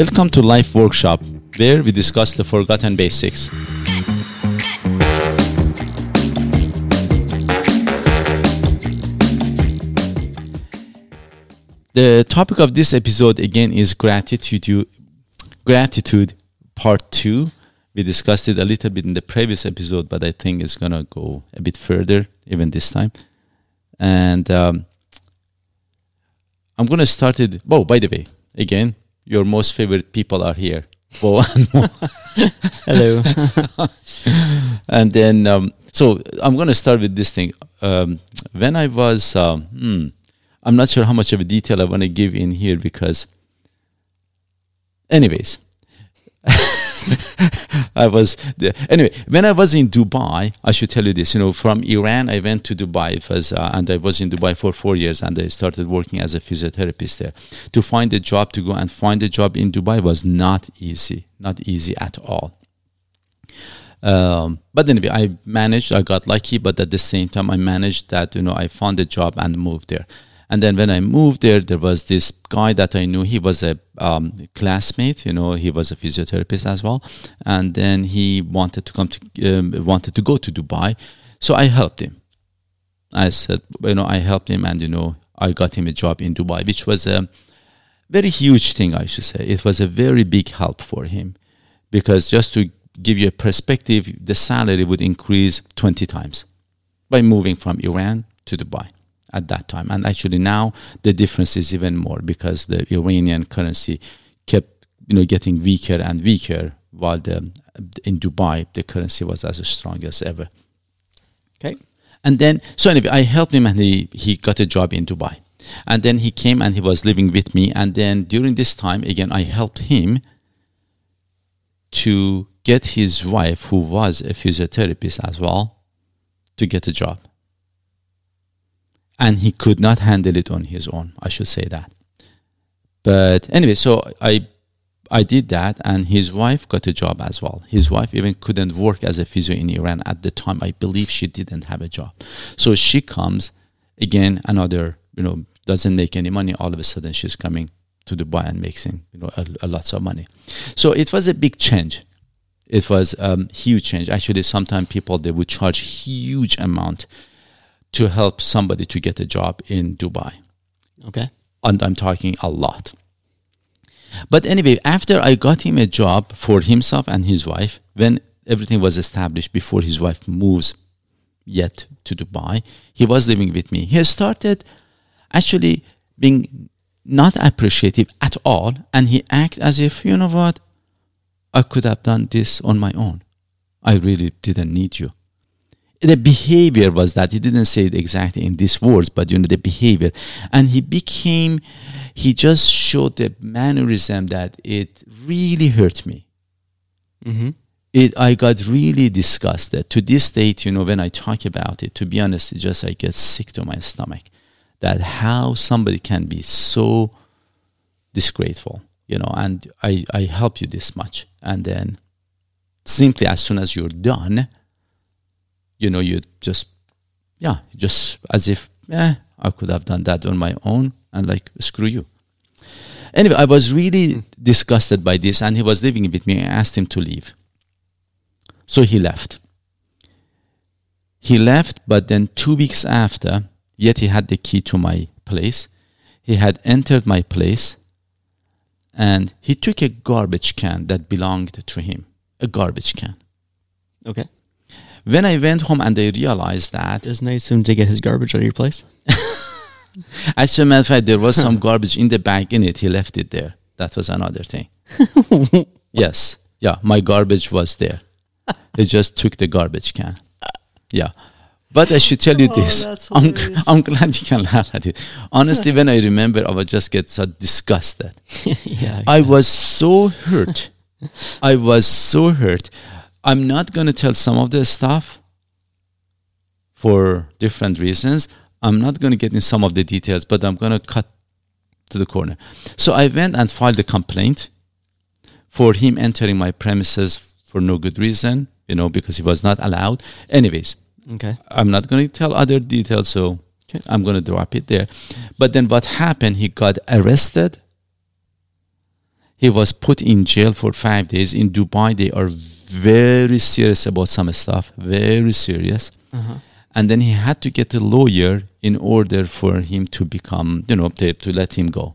Welcome to Life Workshop, where we discuss the forgotten basics. The topic of this episode again is gratitude. Gratitude, part two. We discussed it a little bit in the previous episode, but I think it's gonna go a bit further even this time. And um, I'm gonna start it. Oh, by the way, again, your most favorite people are here. Bo and Mo. Hello. and then, um, so I'm going to start with this thing. Um, when I was, um, hmm, I'm not sure how much of a detail I want to give in here because, anyways, I was anyway when I was in Dubai. I should tell you this. You know, from Iran, I went to Dubai uh, and I was in Dubai for four years, and I started working as a physiotherapist there. To find a job, to go and find a job in Dubai was not easy, not easy at all. Um, but anyway, I managed. I got lucky, but at the same time, I managed that. You know, I found a job and moved there. And then when I moved there, there was this guy that I knew. He was a um, classmate. You know, he was a physiotherapist as well. And then he wanted to come to um, wanted to go to Dubai, so I helped him. I said, you know, I helped him, and you know, I got him a job in Dubai, which was a very huge thing, I should say. It was a very big help for him because just to give you a perspective, the salary would increase 20 times by moving from Iran to Dubai at that time. And actually now the difference is even more because the Iranian currency kept you know getting weaker and weaker while the in Dubai the currency was as strong as ever. Okay. And then so anyway I helped him and he, he got a job in Dubai. And then he came and he was living with me. And then during this time again I helped him to get his wife, who was a physiotherapist as well, to get a job and he could not handle it on his own. I should say that. But anyway, so I I did that, and his wife got a job as well. His wife even couldn't work as a physio in Iran at the time. I believe she didn't have a job. So she comes again, another you know doesn't make any money. All of a sudden, she's coming to Dubai and making you know a, a lots of money. So it was a big change. It was a um, huge change. Actually, sometimes people they would charge huge amount to help somebody to get a job in Dubai. Okay. And I'm talking a lot. But anyway, after I got him a job for himself and his wife, when everything was established before his wife moves yet to Dubai, he was living with me. He started actually being not appreciative at all, and he acted as if, you know what, I could have done this on my own. I really didn't need you the behavior was that he didn't say it exactly in these words but you know the behavior. And he became he just showed the mannerism that it really hurt me. Mm-hmm. it i got really disgusted. To this date you know when i talk about it to be honest it just i get sick to my stomach that how somebody can be so disgraceful you know and i i help you this much. And then simply as soon as you're done you know, you just, yeah, just as if, yeah, I could have done that on my own and like, screw you. Anyway, I was really hmm. disgusted by this and he was living with me. I asked him to leave. So he left. He left, but then two weeks after, yet he had the key to my place. He had entered my place and he took a garbage can that belonged to him. A garbage can. Okay. When I went home and I realized that. Nice of him to get his garbage out of your place. As a matter of fact, there was some garbage in the bag in it. He left it there. That was another thing. yes. Yeah, my garbage was there. He just took the garbage can. Yeah. But I should tell you oh, this. I'm, I'm glad you can laugh at it. Honestly, when I remember, I would just get so disgusted. yeah, I was so hurt. I was so hurt. I'm not going to tell some of the stuff for different reasons. I'm not going to get in some of the details, but I'm going to cut to the corner. So I went and filed a complaint for him entering my premises for no good reason, you know, because he was not allowed. Anyways, okay. I'm not going to tell other details, so okay. I'm going to drop it there. But then what happened? He got arrested. He was put in jail for five days. In Dubai, they are very serious about some stuff, very serious. Uh-huh. And then he had to get a lawyer in order for him to become, you know, to, to let him go.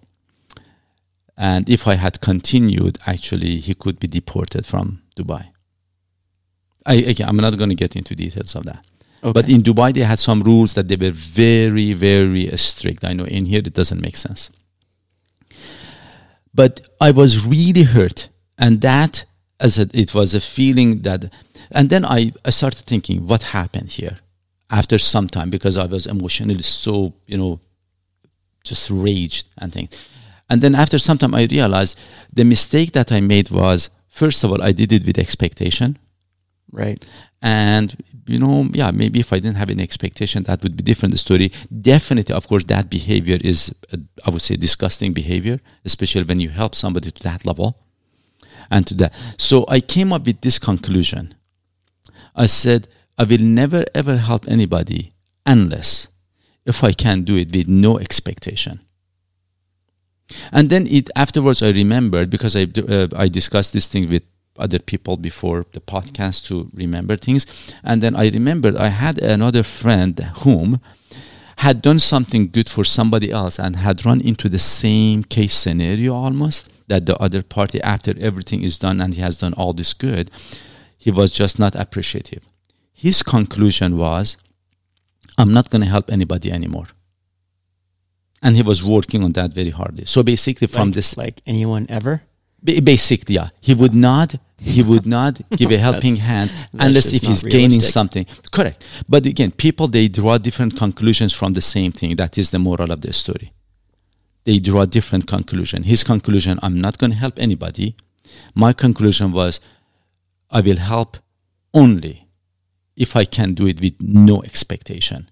And if I had continued, actually, he could be deported from Dubai. I, again, I'm not going to get into details of that. Okay. But in Dubai, they had some rules that they were very, very strict. I know in here it doesn't make sense. But I was really hurt. And that, as a, it was a feeling that, and then I, I started thinking, what happened here after some time because I was emotionally so, you know, just raged and things. And then after some time, I realized the mistake that I made was, first of all, I did it with expectation. right. And you know, yeah, maybe if I didn't have any expectation, that would be different story. Definitely, of course, that behavior is, uh, I would say, disgusting behavior, especially when you help somebody to that level, and to that. So I came up with this conclusion. I said, I will never ever help anybody unless if I can do it with no expectation. And then it afterwards I remembered because I uh, I discussed this thing with other people before the podcast to remember things, and then I remembered I had another friend whom had done something good for somebody else and had run into the same case scenario almost that the other party after everything is done and he has done all this good he was just not appreciative. His conclusion was i'm not going to help anybody anymore. And he was working on that very hardly. So basically from like, this like anyone ever. Basically yeah. He would not he would not give a helping hand unless if he's not gaining something. Correct. But again people they draw different conclusions from the same thing. That is the moral of the story. They draw different conclusion. His conclusion i'm not going to help anybody. My conclusion was i will help only if i can do it with no expectation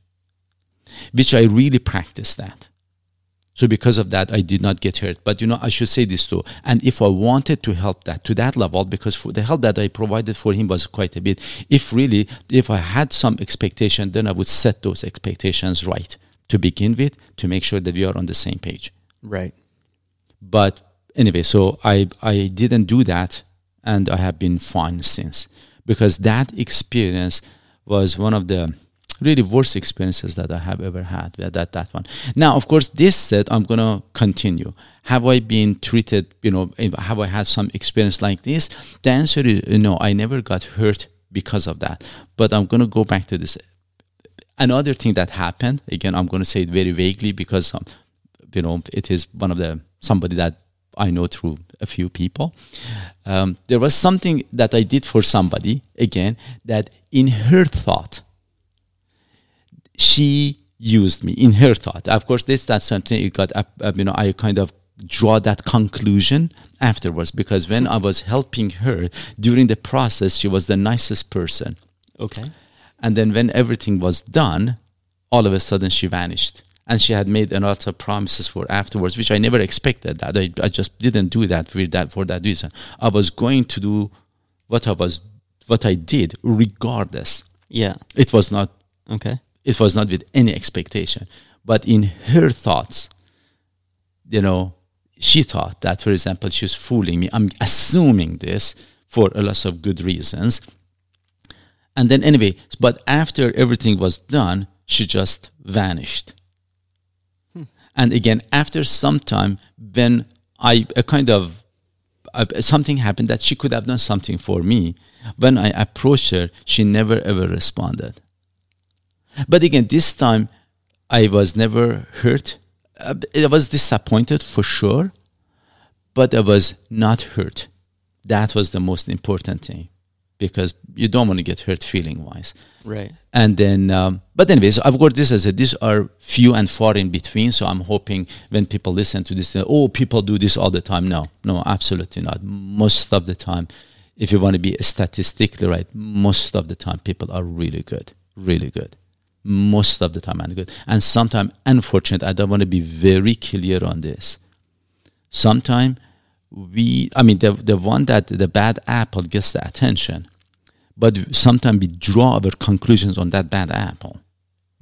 which i really practice that so because of that, I did not get hurt. But you know, I should say this too. And if I wanted to help that to that level, because for the help that I provided for him was quite a bit. If really, if I had some expectation, then I would set those expectations right to begin with to make sure that we are on the same page. Right. But anyway, so I I didn't do that, and I have been fine since because that experience was one of the really worst experiences that I have ever had. That that, that one. Now, of course, this said, I'm gonna continue. Have I been treated? You know, have I had some experience like this? The answer is no. I never got hurt because of that. But I'm gonna go back to this. Another thing that happened. Again, I'm gonna say it very vaguely because um, you know it is one of the somebody that I know through a few people. Um, there was something that I did for somebody again that in her thought she used me in her thought. Of course, this that's something it got up. Uh, you know, I kind of draw that conclusion afterwards because when I was helping her during the process, she was the nicest person. Okay. And then when everything was done, all of a sudden she vanished. And she had made a lot of promises for afterwards, which I never expected that. I, I just didn't do that for that for that reason. I was going to do what I was what I did regardless. Yeah. It was not Okay. It was not with any expectation. But in her thoughts, you know, she thought that, for example, she was fooling me. I'm assuming this for a lot of good reasons. And then, anyway, but after everything was done, she just vanished. And again, after some time, when I a kind of uh, something happened that she could have done something for me, when I approached her, she never ever responded. But again, this time I was never hurt. Uh, I was disappointed for sure, but I was not hurt. That was the most important thing because you don't want to get hurt feeling wise. Right. And then, um, but anyways, I've got this as a, these are few and far in between. So I'm hoping when people listen to this, oh, people do this all the time. No, no, absolutely not. Most of the time, if you want to be statistically right, most of the time people are really good, really good. Most of the time and good. And sometimes, unfortunately, I don't want to be very clear on this. Sometimes we, I mean, the, the one that the bad apple gets the attention, but sometimes we draw our conclusions on that bad apple.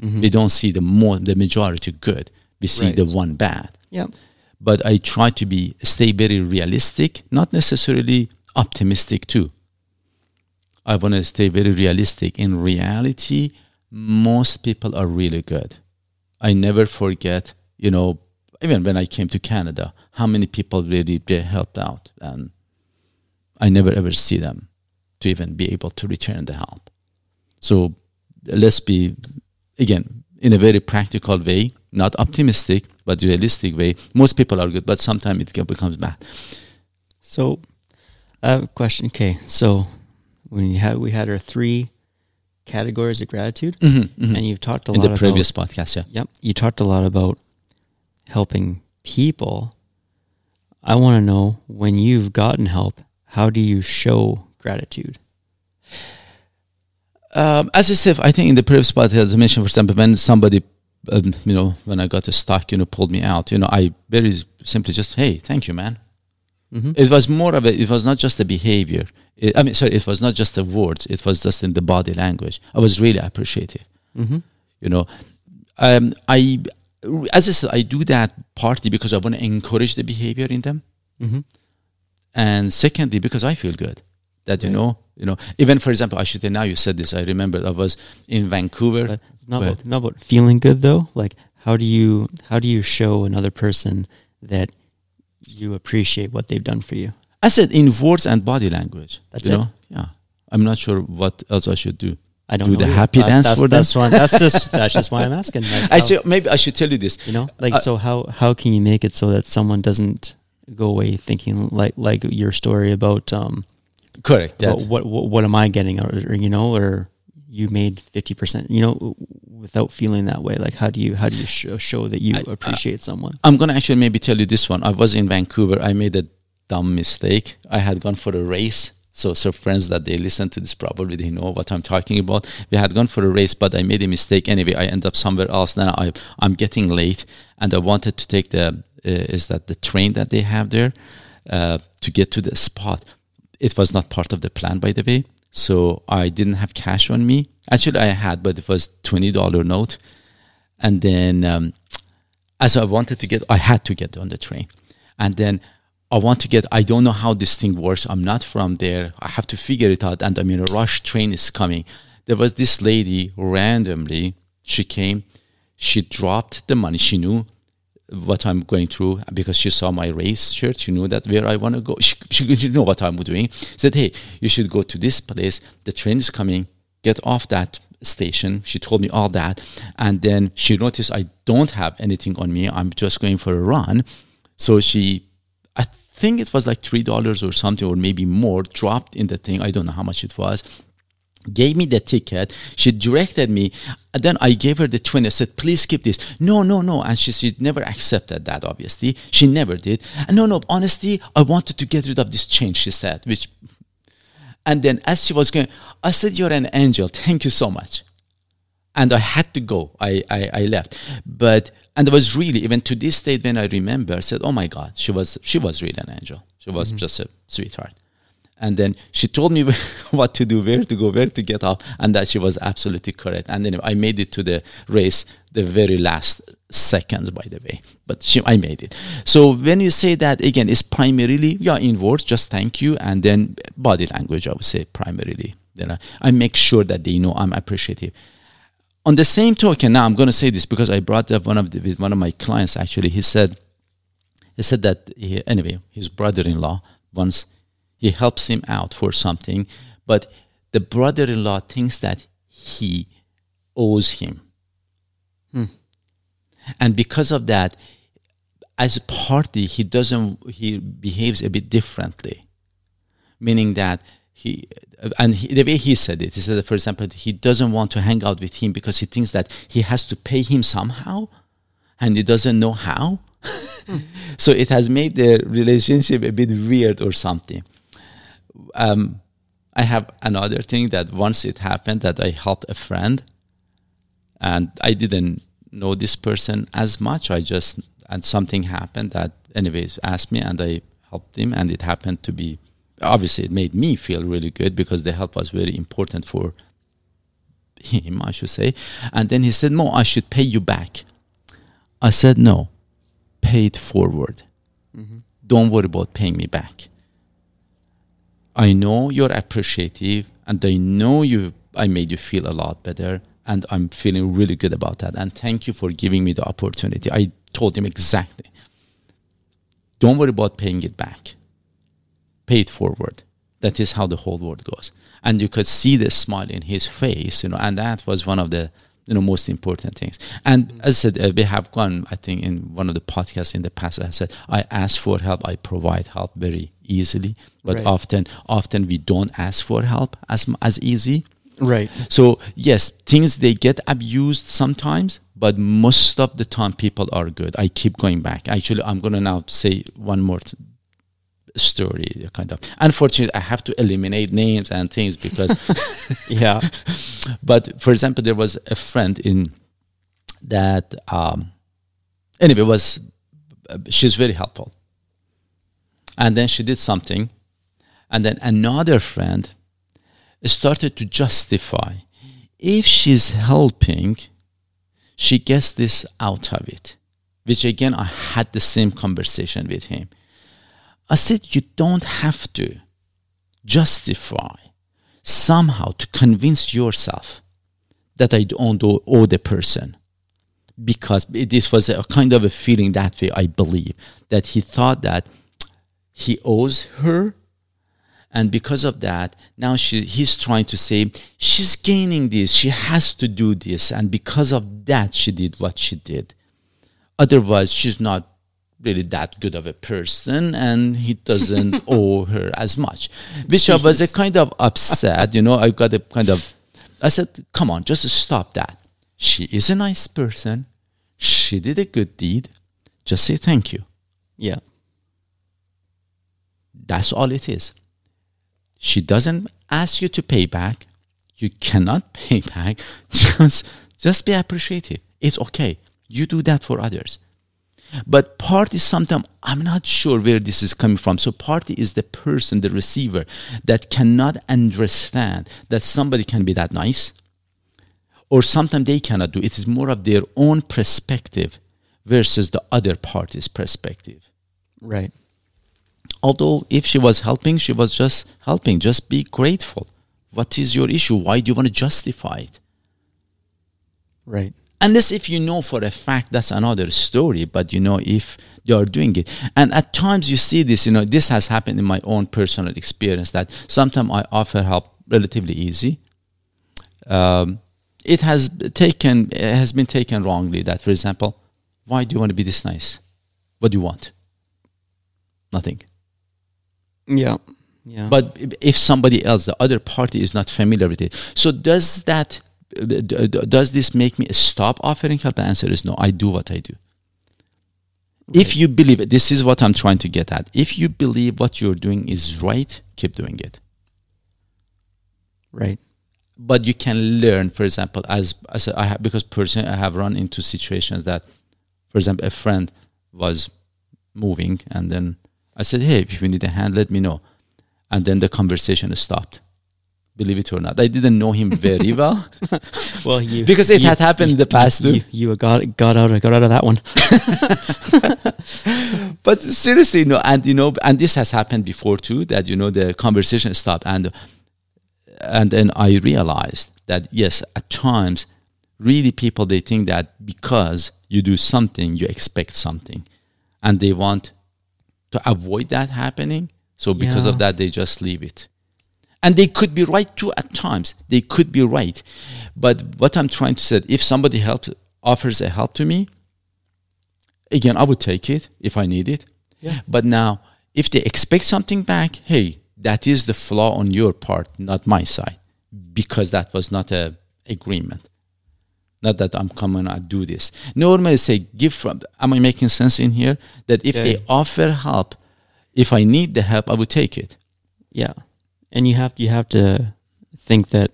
Mhm. We don't see the more, the majority good. We see Right. the one bad. Yeah. but I try to be stay very realistic, not necessarily optimistic too. I want to stay very realistic. In reality, most people are really good. I never forget, you know, even when I came to Canada, how many people really they helped out, and I never ever see them to even be able to return the help. So let's be again in a very practical way, not optimistic but realistic way. Most people are good, but sometimes it becomes bad. So, a question. Okay, so when had we had our three categories of gratitude, Mm-hmm, and you've talked a in lot the previous about podcast, yeah. yep, you talked a lot about helping people. I want to know when you've gotten help, how do you show gratitude? Um, as I said, I think in the previous part, as I mentioned, for example, when somebody, um, you know, when I got stuck, you know, pulled me out, you know, I very simply just, hey, thank you, man. Mm-hmm. It was more of a, it was not just a behavior. It, I mean, sorry, it was not just the words. It was just in the body language. I was really appreciative. Mm-hmm. You know, um, I, as I said, I do that partly because I want to encourage the behavior in them, Mm-hmm. and secondly because I feel good. That you Right. know, you know, even for example, I should say now you said this. I remember I was in Vancouver. But not about, not about feeling good though. Like how do you how do you show another person that you appreciate what they've done for you? I said in words and body language. That's you it? know, yeah. I'm not sure what else I should do. I don't Do know the happy Uh, dance that's, for them? that's Why, that's just that's just why I'm asking. Like, I how- should, maybe I should tell you this. you know, like uh, so how how can you make it so that someone doesn't go away thinking like like your story about um Correct. That, what, what what am I getting or, or you know or you made 50% you know without feeling that way like how do you how do you show, show that you I- I- appreciate someone I'm gonna actually maybe tell you this one. I was in Vancouver. I made a dumb mistake. I had gone for a race. So, so friends that they listen to this probably they know what I'm talking about. We had gone for a race, but I made a mistake anyway. I end up somewhere else. Then I I'm getting late, and I wanted to take the uh, is that the train that they have there uh, to get to the spot. It was not part of the plan, by the way. So I didn't have cash on me. Actually, I had, but it was twenty dollar note. And then um, as I wanted to get, I had to get on the train. And then I want to get, I don't know how this thing works. I'm not from there. I have to figure it out. And I mean, a rush train is coming. There was this lady randomly, she came, she dropped the money. She knew what I'm going through because she saw my race shirt. She knew that where I want to go. She, she know what I'm doing. Said, hey, you should go to this place. The train is coming. Get off that station. She told me all that. And then she noticed I don't have anything on me. I'm just going for a run. So she, think it was like $3 or something, or maybe more, dropped in the thing. I don't know how much it was gave me the ticket. She directed me. And then I gave her the 20. I said, please keep this. No, no, no. And she, she never accepted that, obviously. She never did. And no, no, honestly, I wanted to get rid of this change, she said, which, and then as she was going, I said, you're an angel. Thank you so much. And I had to go. I, I, I left. But, and it was really, even to this day, when I remember, I said, oh my God, she was, she was really an angel. She was mm-hmm. just a sweetheart and then she told me what to do, where to go, where to get up, and that she was absolutely correct. And then I made it to the race the very last seconds, by the way. But she, I made it. So when you say that again, it's primarily yeah in words, just thank you, and then body language. I would say primarily. Then I, I make sure that they know I'm appreciative. On the same token, now I'm going to say this because I brought up one of the, with one of my clients. Actually, he said he said that he, anyway, his brother-in-law once he helps him out for something, but the brother in law thinks that he owes him. Hmm. And because of that, as a party, he doesn't, he behaves a bit differently. Meaning that he, and he, the way he said it, he said, that, for example, he doesn't want to hang out with him because he thinks that he has to pay him somehow and he doesn't know how. so it has made the relationship a bit weird or something um, I have another thing that once it happened that I helped a friend, and I didn't know this person as much. I just and something happened that, anyways, asked me, and I helped him, and it happened to be obviously it made me feel really good because the help was very important for him, I should say. And then he said, "Mo, I should pay you back." I said, "No, pay it forward." Mm-hmm. Don't worry about paying me back. I know you're appreciative and I know you I made you feel a lot better and I'm feeling really good about that. And thank you for giving me the opportunity. I told him exactly. Don't worry about paying it back. Pay it forward. That is how the whole world goes. And you could see the smile in his face, you know, and that was one of the you know most important things. And as I said, uh, we have gone. I think in one of the podcasts in the past, I said I ask for help. I provide help very easily, but Right. often, often we don't ask for help as as easy. Right. So yes, things they get abused sometimes, but most of the time people are good. I keep going back. Actually, I'm gonna now say one more story. Kind of. Unfortunately, I have to eliminate names and things because Yeah. but for example, there was a friend in that. Um, anyway, was uh, she's very helpful, and then she did something, and then another friend started to justify if she's helping, she gets this out of it. Which again, I had the same conversation with him. I said, you don't have to justify somehow to convince yourself that I don't owe, the person because this was a kind of a feeling that way I believe that he thought that he owes her. And because of that now she he's trying to say she's gaining this. She has to do this. And because of that she did what she did. Otherwise she's not really that good of a person and he doesn't owe her as much. Which i was a kind of upset you know i got a kind of i said come on just stop that. She is a nice person. She did a good deed. Just say thank you. Yeah. that's all it is. She doesn't ask you to pay back. You cannot pay back. Just just be appreciative. It's okay. You do that for others but part is sometimes i'm not sure where this is coming from. So party is the person the receiver that cannot understand that somebody can be that nice or sometimes they cannot do. It is more of their own perspective versus the other party's perspective. Right. although if she was helping she was just helping. Just be grateful. What is your issue? Why do you want to justify it? Right. Unless if you know for a fact that's another story but you know if you are doing it. And at times you see this you know this has happened in my own personal experience that sometimes i offer help relatively easy. Um, it has taken it has been taken wrongly that for example why do you want to be this nice? What do you want? Nothing. Yeah. Yeah. but if somebody else the other party is not familiar with it. So does that does this make me stop offering help? The answer is no. I do what i do. If you believe it this is what i'm trying to get at. If you believe what you're doing is right keep doing it. Right. but you can learn for example as, as I have, because personally i have run into situations that for example a friend was moving and then i said hey if you need a hand let me know. And then the conversation stopped believe it or not. I didn't know him very well. Well, you Because it you- had happened in the past, You, you got got out got out of that one. but seriously no and you know and this has happened before too that you know the conversation stopped. And and then i realized that yes at times really people they think that because you do something you expect something. And they want to avoid that happening. So because of that they just leave it and they could be right too at times. They could be right. But what i'm trying to say if somebody helps offers a help to me again i would take it if i need it. Yeah. but now if they expect something back hey that is the flaw on your part not my side. Because that was not a agreement. Not that i'm coming and do this. Normally say give from am i making sense in here? That if Yeah. they offer help if i need the help i would take it. Yeah, and you have you have to think that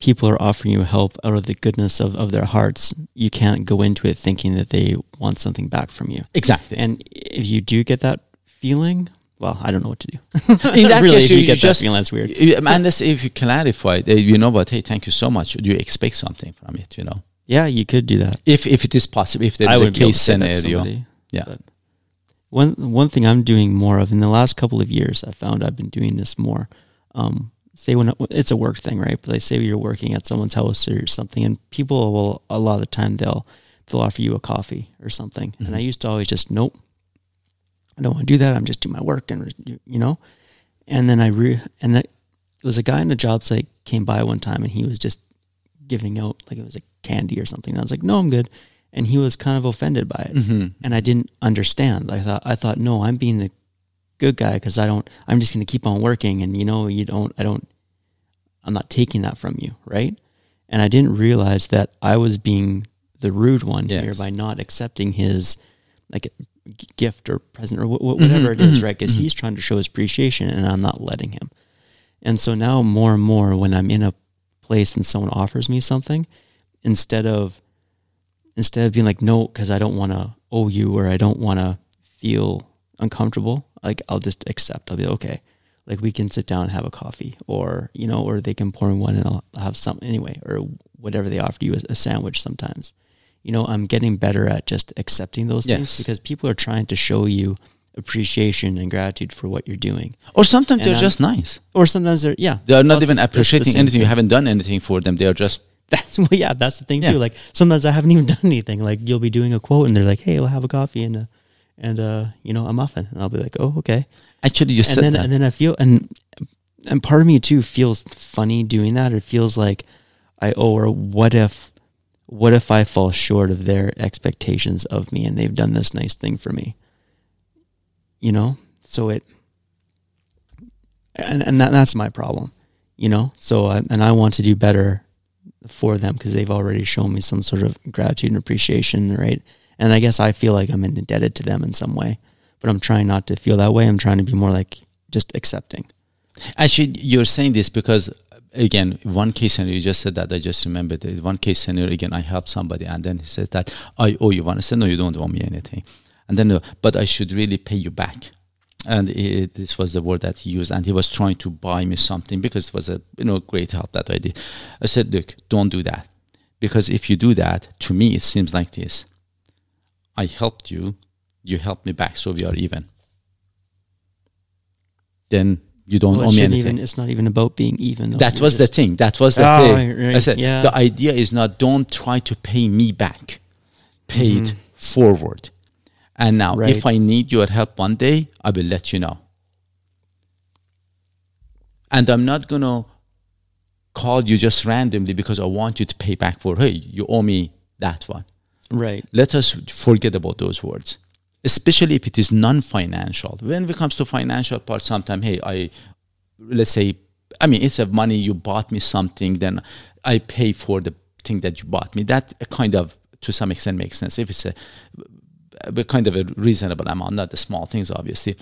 people are offering you help out of the goodness of, of their hearts. You can't go into it thinking that they want something back from you. exactly And if you do get that feeling, well, I don't know what to do. in that really, case, if you, you, get just that feeling, that's weird. You- unless if you clarify, uh, you know what? Hey, thank you so much. Do you expect something from it? You know, Yeah, you could do that. if if it is possible, if there I a would be able to case say that to scenario, somebody, yeah. but one one thing I'm doing more of in the last couple of years, I found I've been doing this more. Um, say when it's a work thing, right? But like say you're working at someone's house or something, and people will a lot of the time they'll they'll offer you a coffee or something, mm-hmm. and I mm-hmm. used to always just nope, I don't want to do that. I'm just doing my work, and you know, and then I re and that there was a guy in the job site came by one time, and he was just giving out like it was a candy or something. And I was like, no, I'm good and he was kind of offended by it mm-hmm. and i didn't understand i thought i thought no i'm being the good guy because i don't i'm just going to keep on working and you know you don't i don't i'm not taking that from you right and i didn't realize that i was being the rude one yes. here by not accepting his like gift or present or wh- wh- whatever mm-hmm. it is mm-hmm. right because mm-hmm. he's trying to show his appreciation and i'm not letting him and so now more and more when i'm in a place and someone offers me something instead of instead of being like, no, because I don't want to owe you or I don't want to feel uncomfortable, like I'll just accept. I'll be okay. Like we can sit down and have a coffee, or you know, or they can pour me one and I'll have something anyway, or whatever they offer you is a sandwich. Sometimes, you know, I'm getting better at just accepting those yes. things because people are trying to show you appreciation and gratitude for what you're doing. Or sometimes and they're I'm, just nice. Or sometimes they're yeah. They're not even appreciating anything. Thing. You haven't done anything for them. They are just that's well, yeah, that's the thing yeah. too. Like sometimes I haven't even done anything. Like you'll be doing a quote and they're like, "Hey, we'll have a coffee and a, and uh, you know, a muffin," and I'll be like, "Oh, okay." Actually, you and said then, that. and then I feel and and part of me too feels funny doing that. It feels like I owe. Or what if, what if I fall short of their expectations of me and they've done this nice thing for me? You know, so it, and and that that's my problem. You know, so I, and I want to do better for them because they've already shown me some sort of gratitude and appreciation, right? And I guess I feel like I'm indebted to them in some way, but I'm trying not to feel that way. I'm trying to be more like just accepting. Actually, you're saying this because again, one case scenario, you just said that. I just remembered it. One case scenario, again, I helped somebody and then he said that I owe you one. I said, no, you don't owe me anything. And then, uh, but I should really pay you back and it, this was the word that he used and he was trying to buy me something because it was a you know great help that i did i said look don't do that because if you do that to me it seems like this i helped you you helped me back so we are even then you don't well, owe me anything. Even, it's not even about being even. That was the thing. That was the oh, thing. Right. I said yeah. the idea is not don't try to pay me back. Paid mm-hmm. forward and now, right. if I need your help one day, I will let you know. And I'm not going to call you just randomly because I want you to pay back for, hey, you owe me that one. Right. Let us forget about those words, especially if it is non financial. When it comes to financial part, sometimes, hey, I, let's say, I mean, it's a money you bought me something, then I pay for the thing that you bought me. That kind of, to some extent, makes sense. If it's a a kind of a reasonable amount, not the small things, obviously.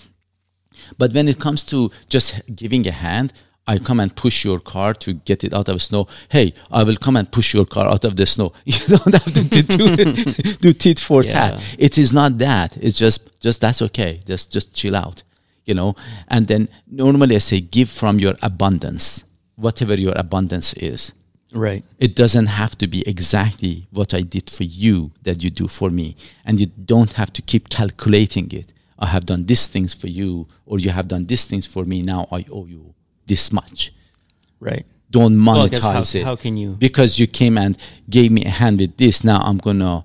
But when it comes to just giving a hand, I come and push your car to get it out of snow. Hey, I will come and push your car out of the snow. You don't have to, to do, do tit for yeah. tat. It is not that. It's just just that's okay. Just just chill out, you know. And then normally I say give from your abundance, whatever your abundance is. Right. It doesn't have to be exactly what I did for you that you do for me. And you don't have to keep calculating it. I have done these things for you, or you have done these things for me. Now I owe you this much. Right. Don't monetize well, how, it. How can you? Because you came and gave me a hand with this. Now I'm going to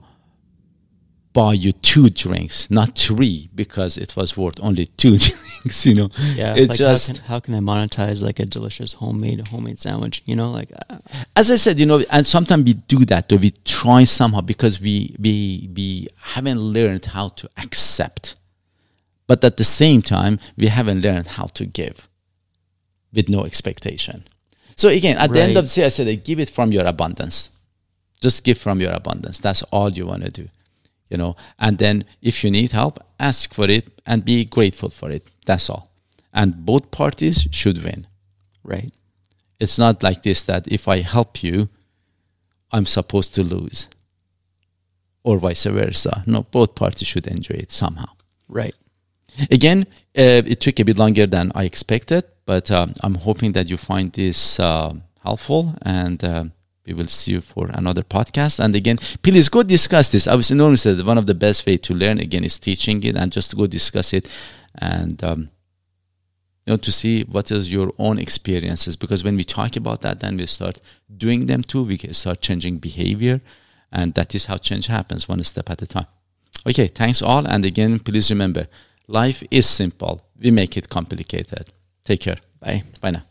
buy you two drinks, not three, because it was worth only two drinks. You know, yeah. It's like just how can, how can, I monetize like a delicious homemade homemade sandwich? You know, like uh, as I said, you know, and sometimes we do that. Or we try somehow because we we we haven't learned how to accept, but at the same time, we haven't learned how to give with no expectation. So again, at right. the end of the day, I said, give it from your abundance. Just give from your abundance. That's all you want to do you know and then if you need help ask for it and be grateful for it that's all and both parties should win right it's not like this that if i help you i'm supposed to lose or vice versa no both parties should enjoy it somehow right again uh, it took a bit longer than i expected but um, i'm hoping that you find this uh, helpful and uh, we will see you for another podcast. And again, please go discuss this. I was enormous that one of the best way to learn. Again is teaching it and just go discuss it and um, you know to see what is your own experiences. Because when we talk about that then we start doing them too. We start changing behavior and that is how change happens one step at a time. Okay thanks all. And again please remember life is simple. We make it complicated take care Bye. bye now